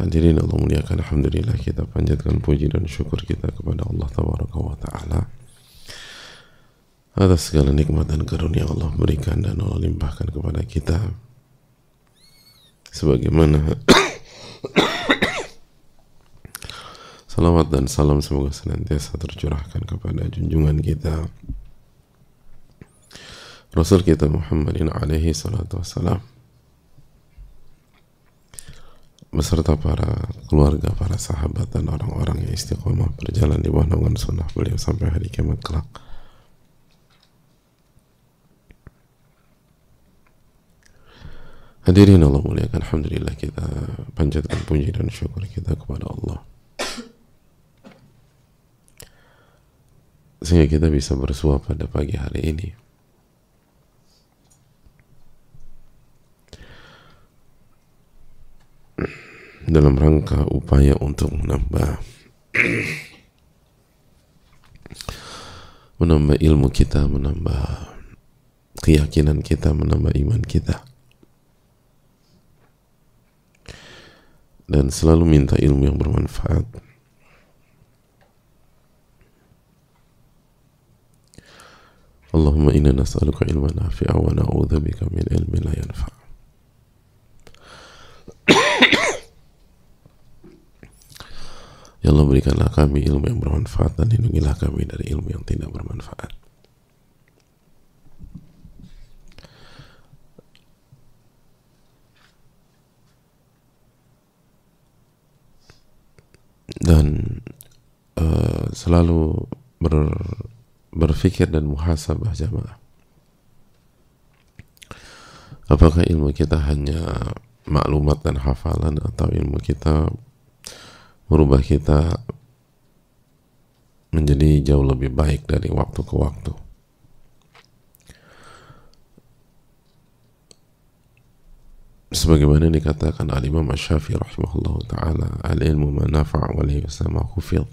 Hadirin Allah muliakan Alhamdulillah kita panjatkan puji dan syukur kita kepada Allah Tabaraka wa Ta'ala atas segala nikmat dan karunia Allah berikan dan Allah limpahkan kepada kita. Sebagaimana salawat dan salam semoga senantiasa tercurahkan kepada junjungan kita. Rasul kita Muhammadin alaihi salatu wassalam beserta para keluarga, para sahabat dan orang-orang yang istiqomah berjalan di bawah naungan sunnah beliau sampai hari kiamat kelak. Hadirin Allah muliakan Alhamdulillah kita panjatkan puji dan syukur kita kepada Allah Sehingga kita bisa bersua pada pagi hari ini dalam rangka upaya untuk menambah menambah ilmu kita, menambah keyakinan kita, menambah iman kita. Dan selalu minta ilmu yang bermanfaat. Allahumma inna nas'aluka ilman nafi'a wa na'udzubika min ilmin la yanfa'. Ya Allah berikanlah kami ilmu yang bermanfaat dan lindungilah kami dari ilmu yang tidak bermanfaat. Dan uh, selalu ber, berpikir dan muhasabah jamaah. Apakah ilmu kita hanya maklumat dan hafalan atau ilmu kita merubah kita menjadi jauh lebih baik dari waktu ke waktu. Sebagaimana dikatakan Al-Imam Asyafi rahimahullah ta'ala Al-ilmu manafa' wal yusama khufil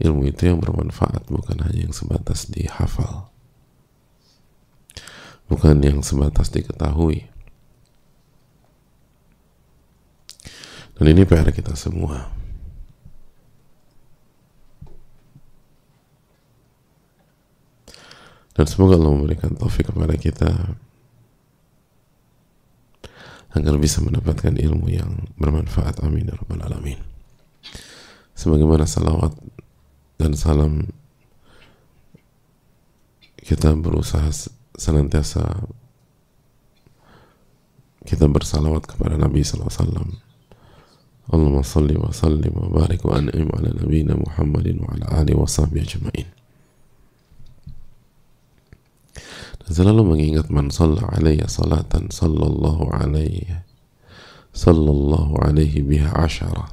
Ilmu itu yang bermanfaat bukan hanya yang sebatas dihafal. Bukan yang sebatas diketahui. Dan ini PR kita semua Dan semoga Allah memberikan taufik kepada kita agar bisa mendapatkan ilmu yang bermanfaat. Amin ya rabbal alamin. Sebagaimana salawat dan salam kita berusaha senantiasa kita bersalawat kepada Nabi wasallam. Allahumma salli wa sallim wa barik wa an'im ala nabiyina Muhammadin wa ala alihi wa sahbihi ajma'in. Selalu mengingat man salla alaiya salatan sallallahu alaihi sallallahu alaihi biha asyara.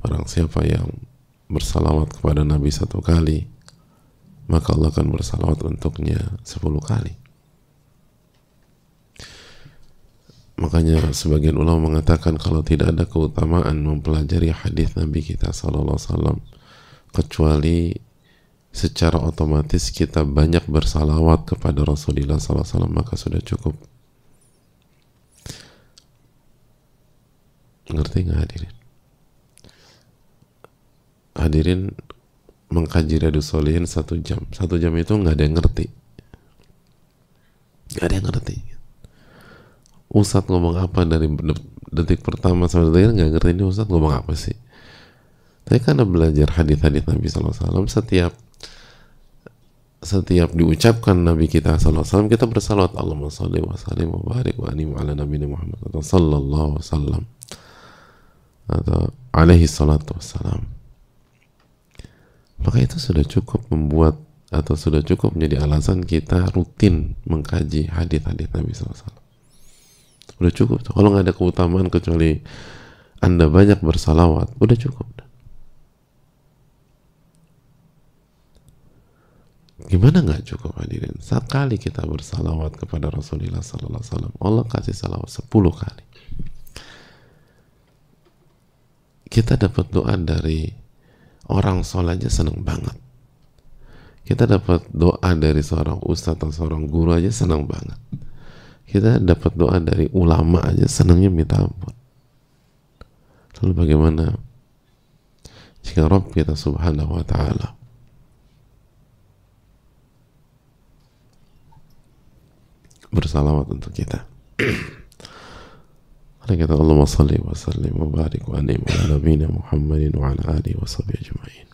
Barang siapa yang bersalawat kepada Nabi satu kali maka Allah akan bersalawat untuknya sepuluh kali. Makanya sebagian ulama mengatakan kalau tidak ada keutamaan mempelajari hadis Nabi kita sallallahu alaihi wasallam kecuali secara otomatis kita banyak bersalawat kepada Rasulullah SAW maka sudah cukup. Ngerti nggak hadirin? Hadirin mengkaji Riyadus Solihin satu jam. Satu jam itu nggak ada yang ngerti. Nggak ada yang ngerti. Ustadz ngomong apa dari detik pertama sampai detik nggak ngerti ini Ustadz ngomong apa sih? Tapi karena belajar hadis-hadis Nabi SAW setiap setiap diucapkan Nabi kita sallallahu alaihi wasallam kita bersalawat Allahumma shalli wa sallim wa barik wa anim ala nabi Muhammad atau sallallahu wasallam. Atau alaihi salatu wassalam. Maka itu sudah cukup membuat atau sudah cukup menjadi alasan kita rutin mengkaji hadis-hadis Nabi SAW udah cukup. Kalau nggak ada keutamaan kecuali anda banyak bersalawat udah cukup gimana nggak cukup hadirin? Sekali kita bersalawat kepada Rasulullah Sallallahu Alaihi Wasallam Allah kasih salawat 10 kali. Kita dapat doa dari orang soleh aja seneng banget. Kita dapat doa dari seorang ustadz atau seorang guru aja senang banget. Kita dapat doa dari ulama aja senangnya minta ampun. Lalu bagaimana jika Rabb kita subhanahu wa ta'ala bersalawat untuk kita. Karena kata Allah salli wa sallim wa barik wa anim ala nabina Muhammadin wa ala alihi wa sahbihi ajma'in.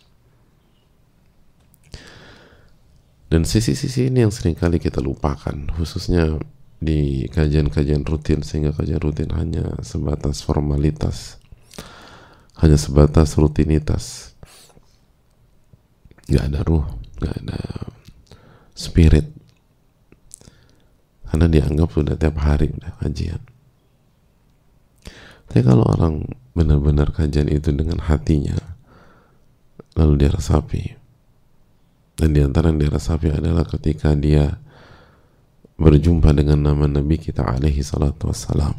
Dan sisi-sisi ini yang sering kali kita lupakan khususnya di kajian-kajian rutin sehingga kajian rutin hanya sebatas formalitas hanya sebatas rutinitas. Nggak ada ruh nggak ada spirit karena dianggap sudah tiap hari udah kajian. Tapi kalau orang benar-benar kajian itu dengan hatinya lalu dia resapi. Dan di antara yang dia resapi adalah ketika dia berjumpa dengan nama Nabi kita alaihi salatu wassalam.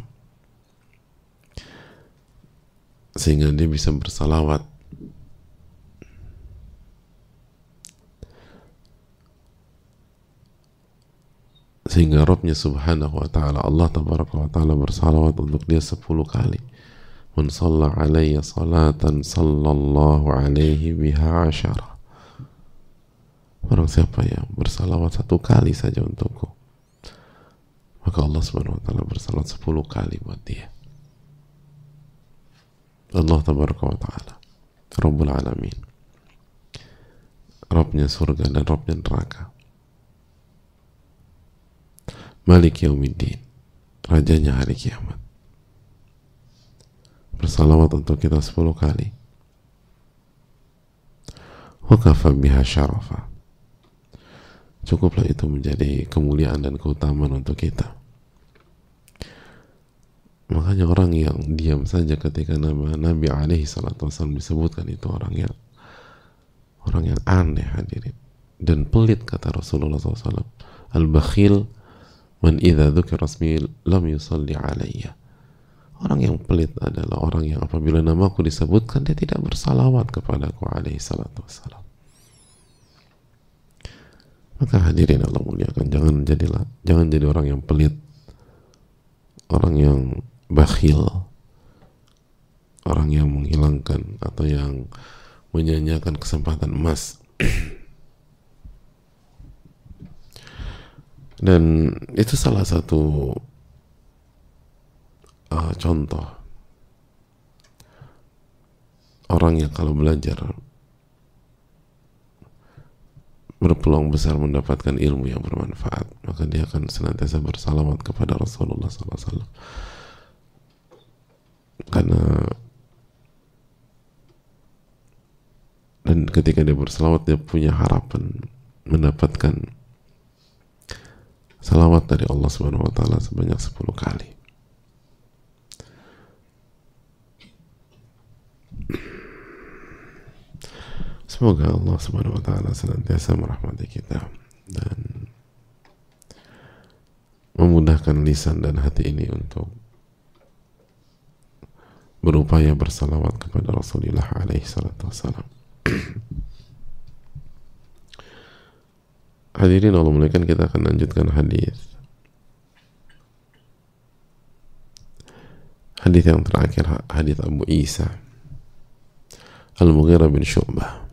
Sehingga dia bisa bersalawat sehingga Rabbnya subhanahu wa ta'ala Allah tabaraka wa ta'ala bersalawat untuk dia sepuluh kali. Man salla alaiya salatan sallallahu alaihi biha asyara. Orang siapa yang bersalawat satu kali saja untukku maka Allah subhanahu wa ta'ala bersalat sepuluh kali buat dia. Allah tabaraka wa ta'ala Rabbul alamin. Rabbnya surga dan Rabbnya neraka Malik yaumiddin Rajanya hari kiamat. Bersalawat untuk kita sepuluh kali. Wakafa biha syarafa. Cukuplah itu menjadi kemuliaan dan keutamaan untuk kita. Makanya orang yang diam saja ketika nama Nabi alaihi salatu wasallam disebutkan itu orang yang orang yang aneh hadirin. Dan pelit kata Rasulullah SAW al-bakhil man idha dhukir rasmi lam yusalli alayya orang yang pelit adalah orang yang apabila namaku disebutkan dia tidak bersalawat kepadaku alaihi salatu wassalam. Maka hadirin Allah muliakan jangan jadilah jangan jadi orang yang pelit orang yang bakhil orang yang menghilangkan atau yang menyanyiakan kesempatan emas dan itu salah satu uh, contoh. Orang yang kalau belajar berpeluang besar mendapatkan ilmu yang bermanfaat maka dia akan senantiasa bersalawat kepada Rasulullah SAW karena dan ketika dia berselawat dia punya harapan mendapatkan salawat dari Allah Subhanahu wa taala sebanyak 10 kali. Semoga Allah Subhanahu wa taala senantiasa merahmati kita dan memudahkan lisan dan hati ini untuk berupaya bersalawat kepada Rasulullah alaihi salatu wassalam. Hadirin Allah muliakan kita akan lanjutkan hadis. Hadis yang terakhir hadis Abu Isa Al-Mughirah bin Syu'bah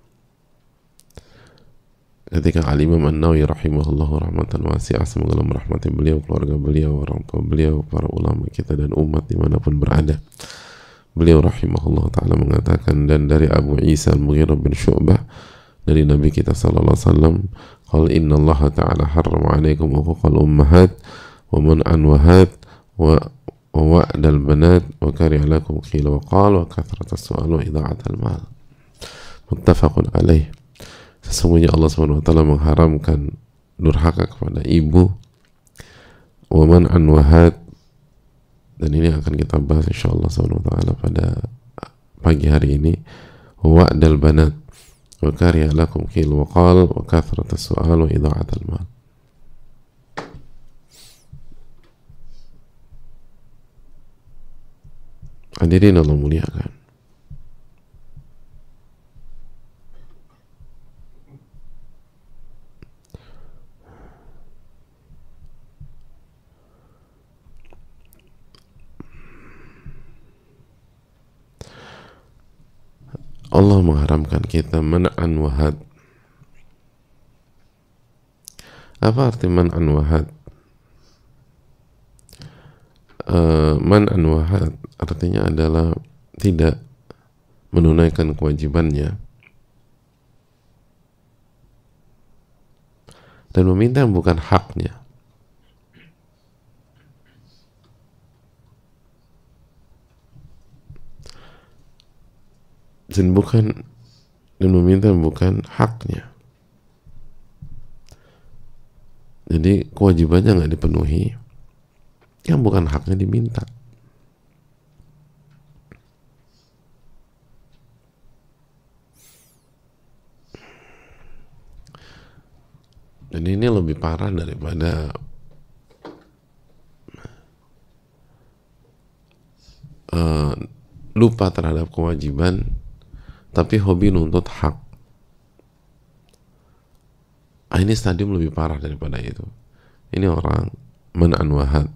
ketika Al-Imam An-Nawawi rahimahullah rahmatan wasi'ah semoga Allah merahmati beliau, keluarga beliau, orang tua beliau, para ulama kita dan umat di mana pun berada beliau rahimahullah taala mengatakan dan dari Abu Isa Al-Mughirah bin Syu'bah dari Nabi kita sallallahu alaihi wasallam qala inna Allah taala harrama alaikum uquqal ummahat wa man'an wahat wa wa wa'dal banat wa qila wa kathrat as-su'al wa idha'at al-mal muttafaqun alaih. Sesungguhnya Allah Subhanahu wa taala mengharamkan durhaka kepada ibu. Wa man'an wahat dan ini akan kita bahas insyaallah subhanahu wa taala pada pagi hari ini. Wa'dal banat wa kariya lakum qil wa qal wa kathrat as-su'al wa idha'at al-mal Hadirin Allah muliakan Allah mengharamkan kita man'an wahad. Apa arti man'an wahad? Uh, man'an wahad artinya adalah tidak menunaikan kewajibannya dan meminta yang bukan haknya dan bukan dan meminta bukan haknya. Jadi kewajibannya nggak dipenuhi yang bukan haknya diminta. Dan ini lebih parah daripada uh, lupa terhadap kewajiban tapi hobi nuntut hak. Ah, ini stadium lebih parah daripada itu. Ini orang menan wahad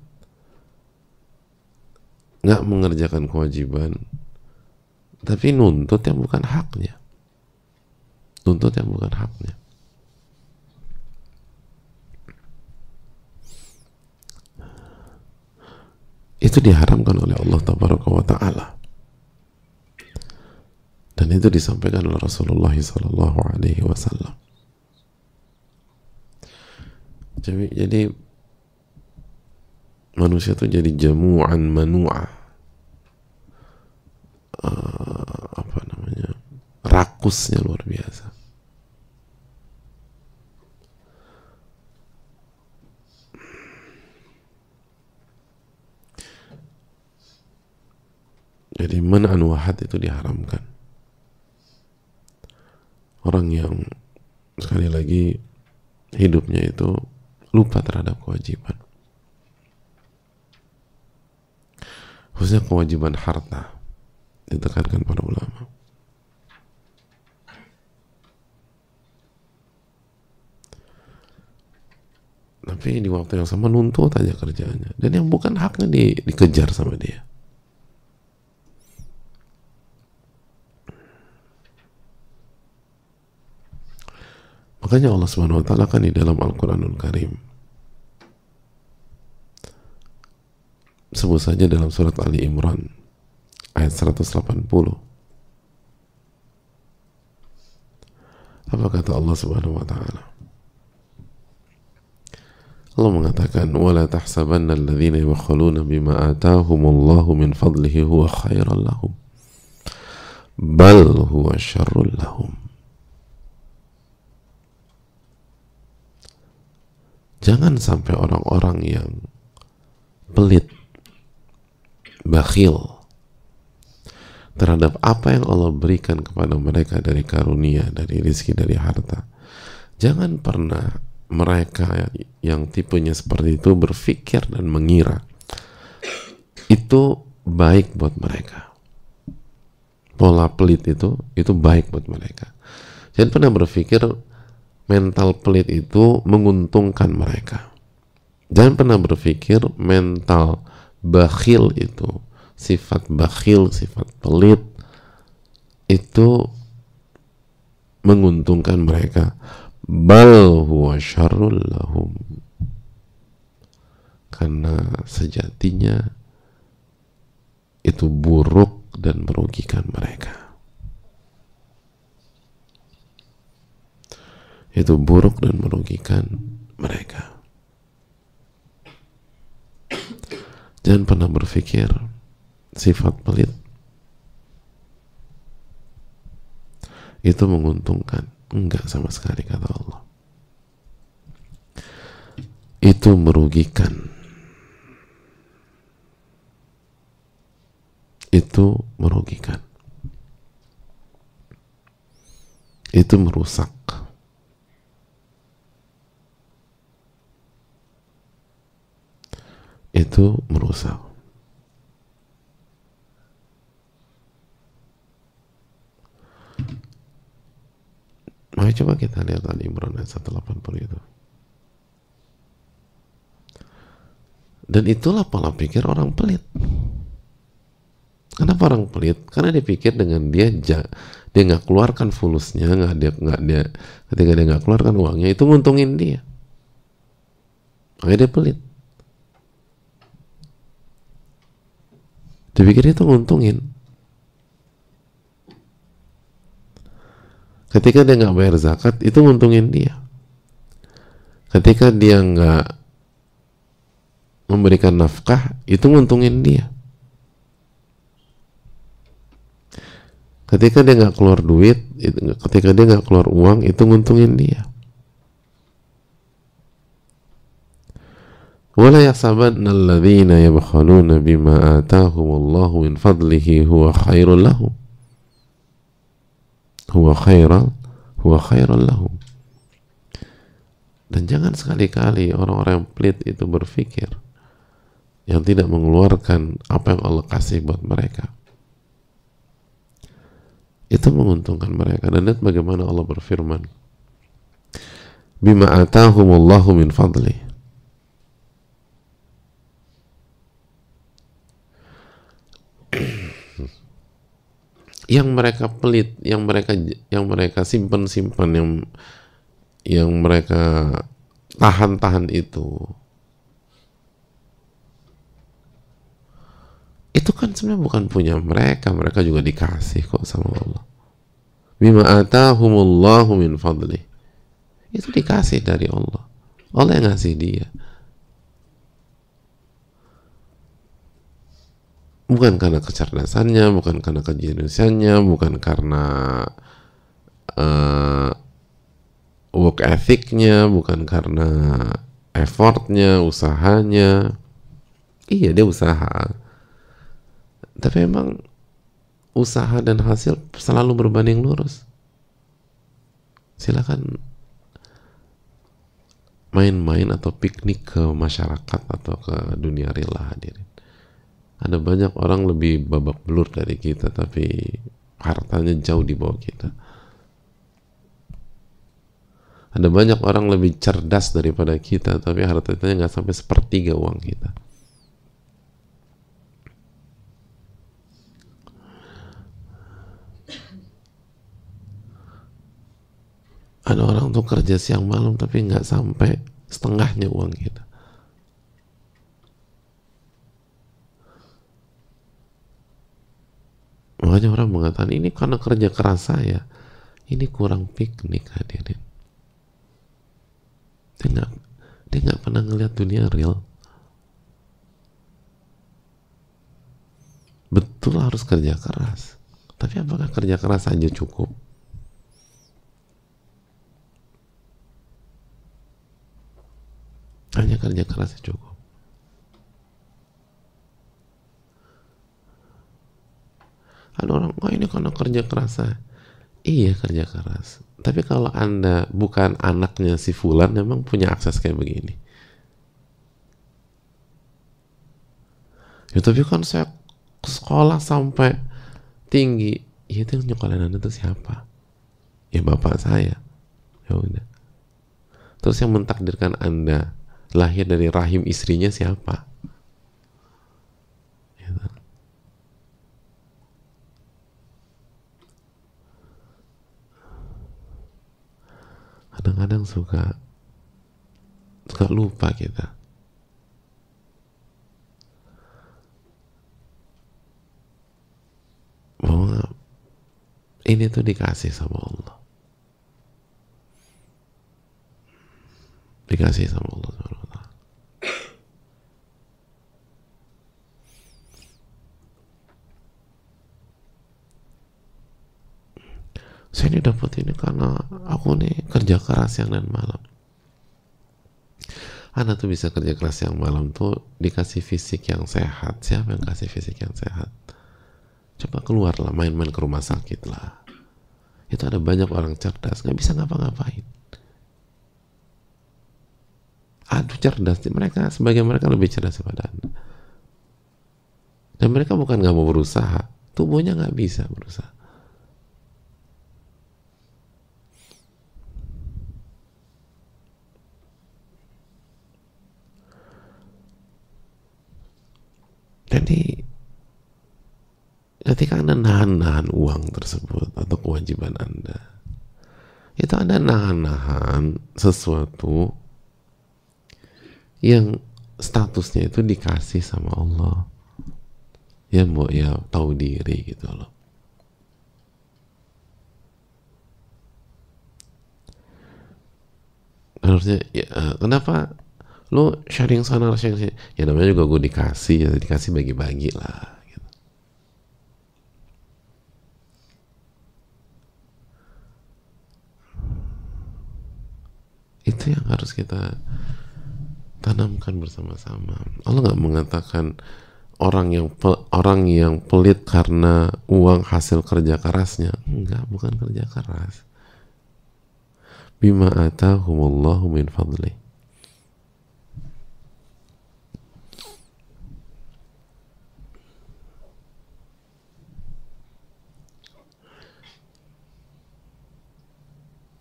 nggak mengerjakan kewajiban tapi nuntut yang bukan haknya. Nuntut yang bukan haknya. Itu diharamkan oleh Allah Taala dan itu disampaikan oleh Rasulullah Sallallahu Alaihi Wasallam. Jadi, jadi manusia itu jadi jamuan manu'ah uh, apa namanya? Rakusnya luar biasa. Jadi man'an wahad itu diharamkan orang yang sekali lagi hidupnya itu lupa terhadap kewajiban. Khususnya kewajiban harta ditekankan para ulama. Tapi di waktu yang sama nuntut aja kerjanya dan yang bukan haknya di, dikejar sama dia Makanya Allah Subhanahu wa taala kan di dalam Al-Qur'anul Karim. Sebut saja dalam surat Ali Imran ayat 180 apa kata Allah Subhanahu wa taala? Allah mengatakan wala tahsabanna alladhina yabkhuluna bima atahumullahu min fadlihi huwa khairan lahum bal huwa syarrul lahum Jangan sampai orang-orang yang pelit, bakhil terhadap apa yang Allah berikan kepada mereka dari karunia, dari rizki, dari harta. Jangan pernah mereka yang tipenya seperti itu berpikir dan mengira itu baik buat mereka. Pola pelit itu itu baik buat mereka. Jangan pernah berpikir mental pelit itu menguntungkan mereka. Jangan pernah berpikir mental bakhil itu, sifat bakhil, sifat pelit itu menguntungkan mereka. Bal huwa syarrul lahum. Karena sejatinya itu buruk dan merugikan mereka. Itu buruk dan merugikan mereka. Jangan pernah berpikir sifat pelit itu menguntungkan. Enggak sama sekali kata Allah. Itu merugikan. itu merugikan itu merusak itu merusak Mari coba kita lihat Ali Imran ayat 180 itu. Dan itulah pola pikir orang pelit. Kenapa orang pelit? Karena dia pikir dengan dia dia nggak keluarkan fulusnya, nggak dia nggak dia ketika dia nggak keluarkan uangnya itu nguntungin dia. Makanya dia pelit. Dia pikir itu nguntungin. Ketika dia nggak bayar zakat, itu nguntungin dia. Ketika dia nggak memberikan nafkah, itu nguntungin dia. Ketika dia nggak keluar duit, ketika dia nggak keluar uang, itu nguntungin dia. ولا يحسبن الذين يبخلون بما آتاهم الله من فضله هو خير لهم huwa khairan huwa khairan lahum dan jangan sekali-kali orang-orang yang pelit itu berpikir yang tidak mengeluarkan apa yang Allah kasih buat mereka itu menguntungkan mereka dan lihat bagaimana Allah berfirman bima atahumullahu min fadli Yang mereka pelit, yang mereka yang mereka simpan-simpan, yang yang mereka tahan-tahan itu, itu kan sebenarnya bukan punya mereka, mereka juga dikasih kok sama Allah. Bima atahumullahu min fadli. Itu dikasih dari Allah. Allah yang ngasih dia. Bukan karena kecerdasannya, bukan karena kejeniusannya, bukan karena uh, work ethicnya, bukan karena effortnya, usahanya. Iya dia usaha, tapi emang usaha dan hasil selalu berbanding lurus. Silakan main-main atau piknik ke masyarakat atau ke dunia real hadirin ada banyak orang lebih babak belur dari kita tapi hartanya jauh di bawah kita. Ada banyak orang lebih cerdas daripada kita tapi hartanya nggak sampai sepertiga uang kita. Ada orang tuh kerja siang malam tapi nggak sampai setengahnya uang kita Makanya orang mengatakan ini karena kerja keras saya. Ini kurang piknik hadirin. Dia nggak dia nggak pernah ngeliat dunia real. Betul harus kerja keras. Tapi apakah kerja keras saja cukup? Hanya kerja keras cukup. Ada orang, oh ini karena kerja keras saya. Iya kerja keras. Tapi kalau anda bukan anaknya si Fulan, memang punya akses kayak begini. Ya tapi kan saya sekolah sampai tinggi. Ya itu yang nyokolain anda itu siapa? Ya bapak saya. Ya udah. Terus yang mentakdirkan anda lahir dari rahim istrinya siapa? Kadang-kadang suka suka lupa kita. Bahwa ini tuh dikasih sama Allah. Dikasih sama Allah saya ini dapat ini karena aku nih kerja keras siang dan malam. Anda tuh bisa kerja keras siang malam tuh dikasih fisik yang sehat. Siapa yang kasih fisik yang sehat? Coba keluarlah main-main ke rumah sakit lah. Itu ada banyak orang cerdas nggak bisa ngapa-ngapain. Aduh cerdas mereka sebagian mereka lebih cerdas daripada anda. Dan mereka bukan nggak mau berusaha tubuhnya nggak bisa berusaha jadi ketika anda nahan-nahan uang tersebut atau kewajiban anda itu anda nahan-nahan sesuatu yang statusnya itu dikasih sama Allah. Ya mau ya tahu diri gitu loh. Harusnya ya, eh, kenapa lu sharing sana sharing sini. Ya namanya juga gue dikasih ya dikasih bagi-bagi lah gitu. itu yang harus kita tanamkan bersama-sama. Allah nggak mengatakan orang yang orang yang pelit karena uang hasil kerja kerasnya. Enggak bukan kerja keras. Bima atahumullahu min fadli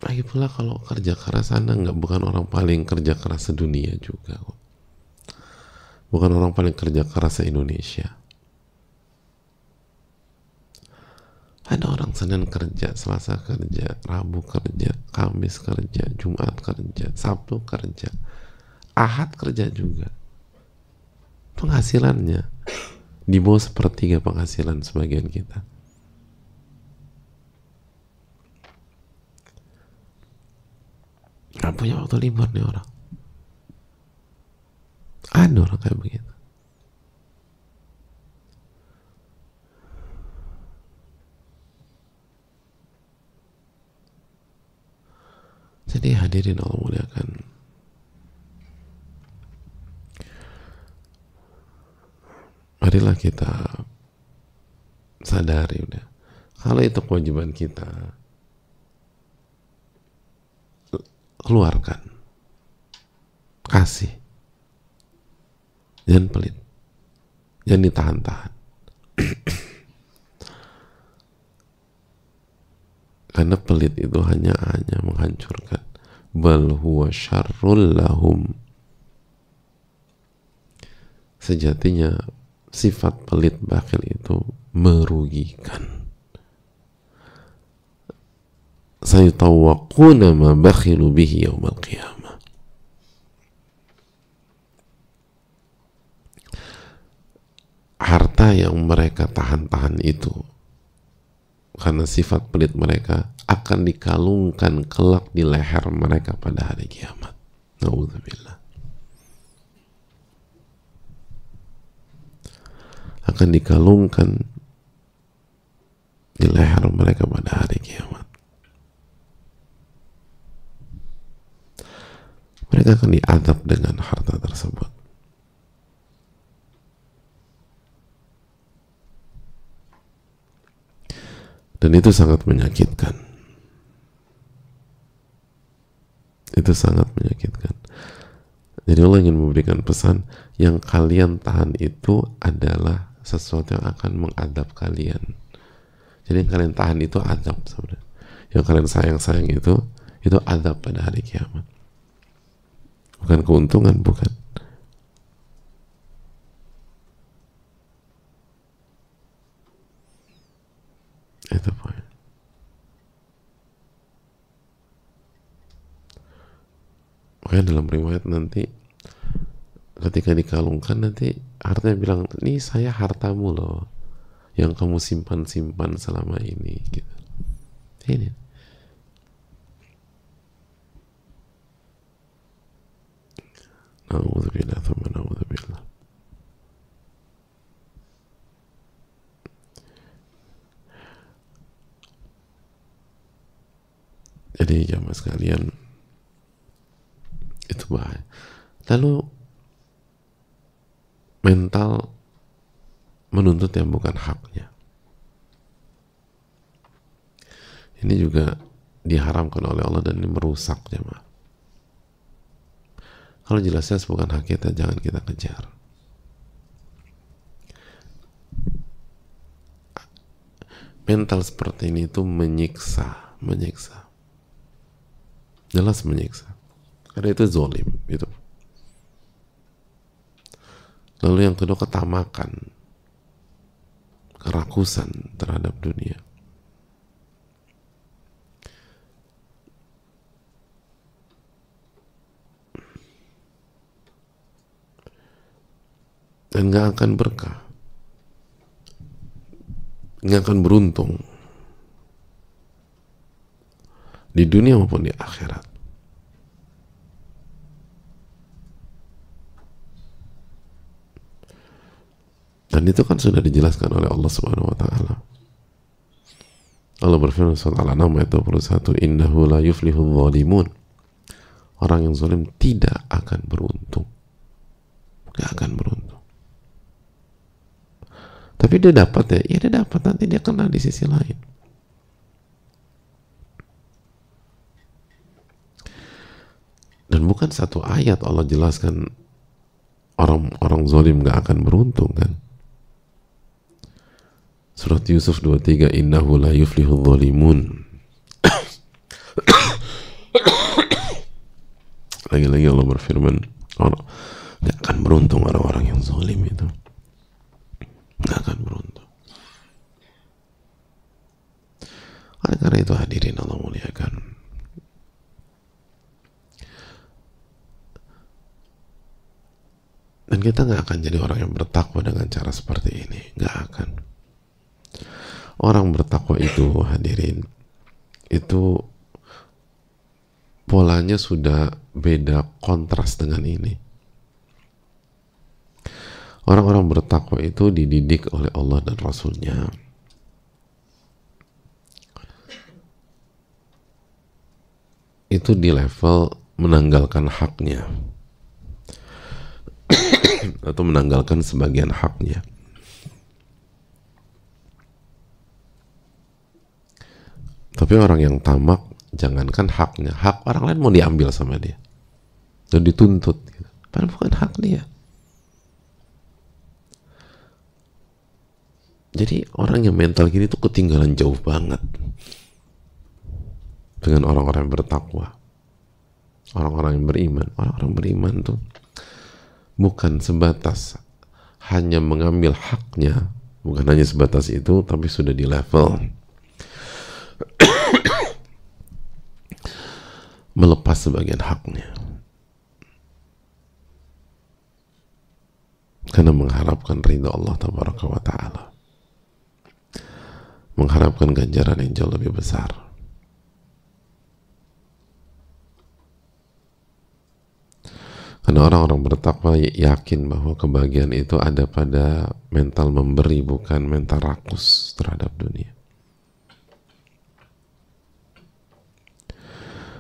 lagi pula kalau kerja keras anda nggak bukan orang paling kerja keras sedunia juga bukan orang paling kerja keras se Indonesia ada orang Senin kerja, Selasa kerja, Rabu kerja, Kamis kerja, Jumat kerja, Sabtu kerja, Ahad kerja juga. Penghasilannya di bawah sepertiga penghasilan sebagian kita. Gak punya waktu libur nih orang. Ada orang kayak begitu. Jadi hadirin Allah muliakan. Marilah kita sadari udah. Kalau itu kewajiban kita, keluarkan. Kasih. Jangan pelit. Jangan ditahan-tahan. Karena pelit itu hanya hanya menghancurkan. Bal huwa syarrul lahum. Sejatinya sifat pelit bakil itu merugikan sayutawakuna ma bakhilu bihi yawmal qiyamah harta yang mereka tahan-tahan itu karena sifat pelit mereka akan dikalungkan kelak di leher mereka pada hari kiamat. Nauzubillah. Akan dikalungkan di leher mereka pada hari kiamat. Mereka akan diadab dengan harta tersebut. Dan itu sangat menyakitkan. Itu sangat menyakitkan. Jadi Allah ingin memberikan pesan yang kalian tahan itu adalah sesuatu yang akan mengadab kalian. Jadi yang kalian tahan itu adab sebenarnya. Yang kalian sayang-sayang itu itu adab pada hari kiamat bukan keuntungan bukan. Itu poin makanya dalam riwayat nanti ketika dikalungkan nanti hartanya bilang ini saya hartamu loh yang kamu simpan-simpan selama ini gitu. Ini Jadi jamaah sekalian itu bahaya. Lalu mental menuntut yang bukan haknya. ini juga diharamkan oleh Allah dan ini merusak jemaah kalau jelasnya bukan hak kita jangan kita kejar. Mental seperti ini itu menyiksa menyiksa. Jelas menyiksa. Karena itu zolim itu lalu yang kedua ketamakan. Kerakusan terhadap dunia dan nggak akan berkah. Nggak akan beruntung. Di dunia maupun di akhirat. Dan itu kan sudah dijelaskan oleh Allah Subhanahu wa taala. Allah berfirman surat Al-An'am ayat 21 innahu la yuflihu dhalimun orang yang zalim tidak akan beruntung. Gak akan beruntung tapi dia dapat ya, ya dia dapat nanti dia kena di sisi lain. Dan bukan satu ayat Allah jelaskan orang-orang zalim gak akan beruntung kan. Surat Yusuf 23 Innahu la yuflihu zalimun Lagi-lagi Allah berfirman orang gak akan beruntung orang-orang yang zalim itu nggak akan beruntung. Oleh karena itu hadirin Allah muliakan. Dan kita nggak akan jadi orang yang bertakwa dengan cara seperti ini. Nggak akan. Orang bertakwa itu hadirin itu polanya sudah beda kontras dengan ini Orang-orang bertakwa itu dididik oleh Allah dan Rasulnya. Itu di level menanggalkan haknya. atau menanggalkan sebagian haknya. Tapi orang yang tamak, jangankan haknya, hak orang lain mau diambil sama dia. Dan dituntut. Padahal bukan hak dia. Jadi orang yang mental gini tuh ketinggalan jauh banget dengan orang-orang yang bertakwa. Orang-orang yang beriman, orang-orang beriman tuh bukan sebatas hanya mengambil haknya, bukan hanya sebatas itu, tapi sudah di level melepas sebagian haknya. Karena mengharapkan ridha Allah Taala mengharapkan ganjaran yang jauh lebih besar. Karena orang-orang bertakwa yakin bahwa kebahagiaan itu ada pada mental memberi, bukan mental rakus terhadap dunia.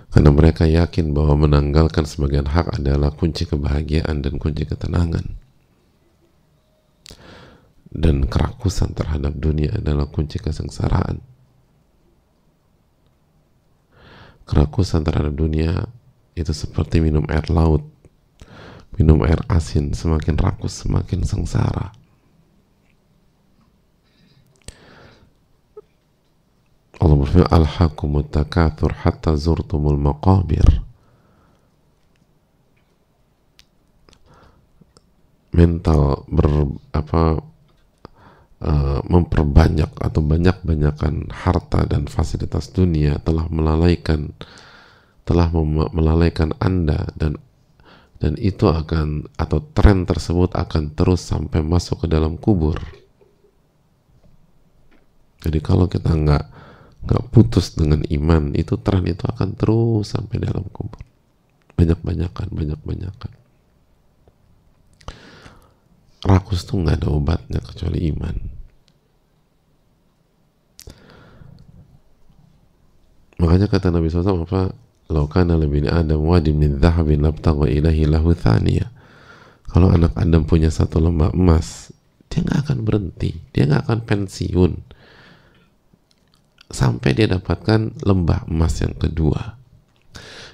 Karena mereka yakin bahwa menanggalkan sebagian hak adalah kunci kebahagiaan dan kunci ketenangan dan kerakusan terhadap dunia adalah kunci kesengsaraan. Kerakusan terhadap dunia itu seperti minum air laut, minum air asin, semakin rakus semakin sengsara. Allah berfirman takathur hatta zurtumul maqabir mental ber apa uh, memperbanyak atau banyak-banyakan harta dan fasilitas dunia telah melalaikan telah melalaikan Anda dan dan itu akan atau tren tersebut akan terus sampai masuk ke dalam kubur. Jadi kalau kita nggak nggak putus dengan iman, itu tren itu akan terus sampai dalam kubur. Banyak-banyakan, banyak-banyakan. Rakus tuh nggak ada obatnya kecuali iman. Makanya kata Nabi SAW apa? Laukana lebih Adam wadi min dhahabin labtagha ilahi lahu thaniya. Kalau anak Adam punya satu lembah emas, dia nggak akan berhenti, dia nggak akan pensiun sampai dia dapatkan lembah emas yang kedua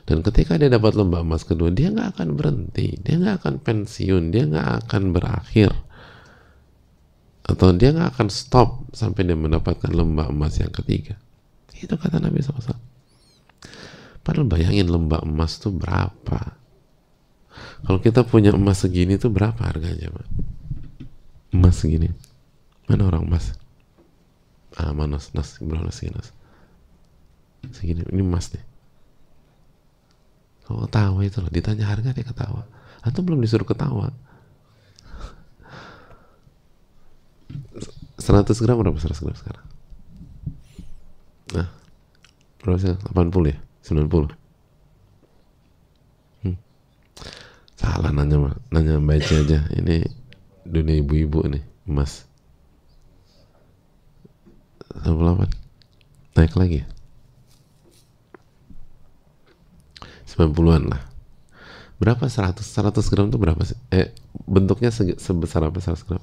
dan ketika dia dapat lembah emas kedua dia nggak akan berhenti dia nggak akan pensiun dia nggak akan berakhir. Atau dia nggak akan stop sampai dia mendapatkan lembah emas yang ketiga. Itu kata Nabi SAW padahal bayangin lembah emas tuh berapa? Kalau kita punya emas segini tuh berapa harganya Pak? emas segini. Mana orang emas? Ah mana nas, nas segini nas segini ini emas nih kalau ketawa itu loh. Ditanya harga dia ketawa. Atau belum disuruh ketawa? 100 gram berapa 100 gram sekarang? Nah berapa sih? 80 ya? 90 hmm. salah nanya nanya baca aja. Ini dunia ibu-ibu nih emas. 98 naik lagi ya 90-an lah. Berapa? 100 100 gram itu berapa sih? Eh bentuknya se sebesar apa 100 gram?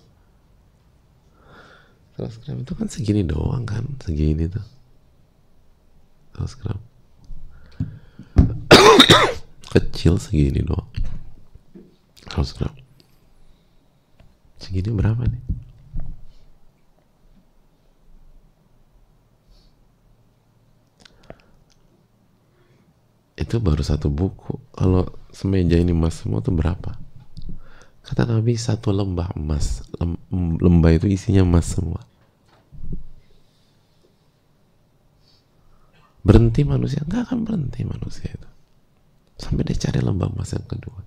100 gram itu kan segini doang kan segini tuh. 100 gram. Kecil segini doang. 100 gram. Segini berapa nih itu baru satu buku. Kalau semeja ini emas semua tuh berapa? Kata Nabi satu lembah emas. Lembah itu isinya emas semua. Berhenti manusia. Nggak akan berhenti manusia itu. Sampai dia cari lembah emas yang kedua.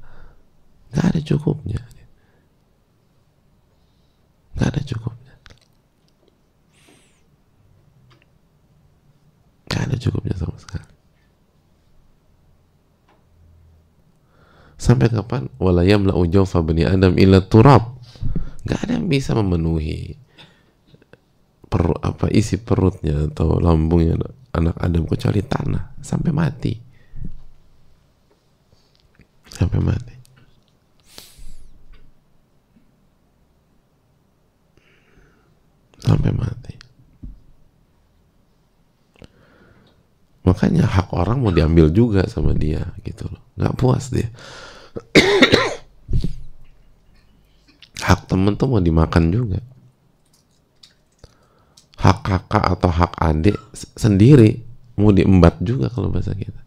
Nggak ada cukupnya nggak ada cukupnya nggak ada cukupnya sama sekali sampai kapan? Walayam la ujawfa bani adam illa turab. Nggak ada yang bisa memenuhi per, apa isi perutnya atau lambungnya anak Adam kecuali tanah. Sampai mati. Sampai mati. Sampai mati. Makanya hak orang mau diambil juga sama dia gitu loh. Nggak puas dia hak temen tuh mau dimakan juga. Hak kakak atau hak adik sendiri mau diembat juga kalau bahasa kita.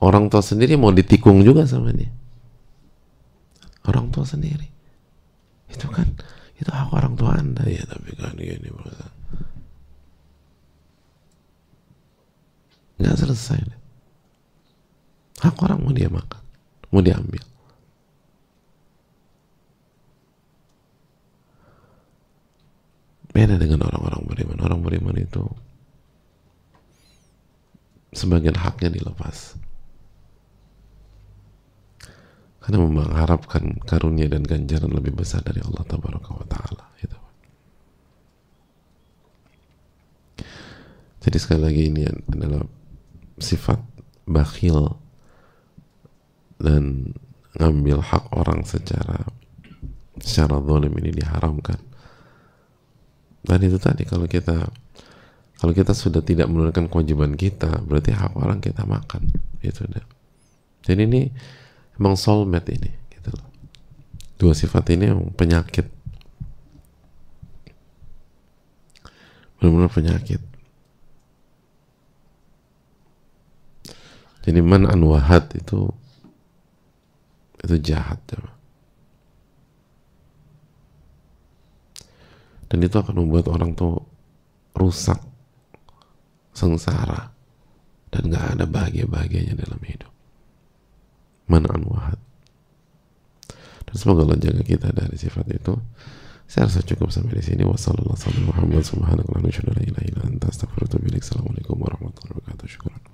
Orang tua sendiri mau ditikung juga sama dia. Orang tua sendiri. Itu kan itu hak orang tua anda. Ya tapi kan gini nggak selesai deh. Hak orang mau dia makan mau diambil. Beda dengan orang-orang beriman. Orang beriman itu sebagian haknya dilepas. Karena mengharapkan karunia dan ganjaran lebih besar dari Allah Tabaraka wa Ta'ala itu. jadi sekali lagi ini adalah sifat bakhil dan ngambil hak orang secara secara zalim ini diharamkan. Dan itu tadi kalau kita kalau kita sudah tidak menunaikan kewajiban kita berarti hak orang kita makan. Itu udah jadi ini emang soulmate ini gitu loh. Dua sifat ini emang penyakit. Benar-benar penyakit. Jadi man anwahat itu itu jahat ya. Dan itu akan membuat orang tuh rusak, sengsara, dan gak ada bahagia-bahagianya dalam hidup. Man anwahat. Dan semoga Allah jaga kita dari sifat itu. Saya rasa cukup sampai di sini. Wassalamualaikum warahmatullahi wabarakatuh. Assalamualaikum warahmatullahi wabarakatuh.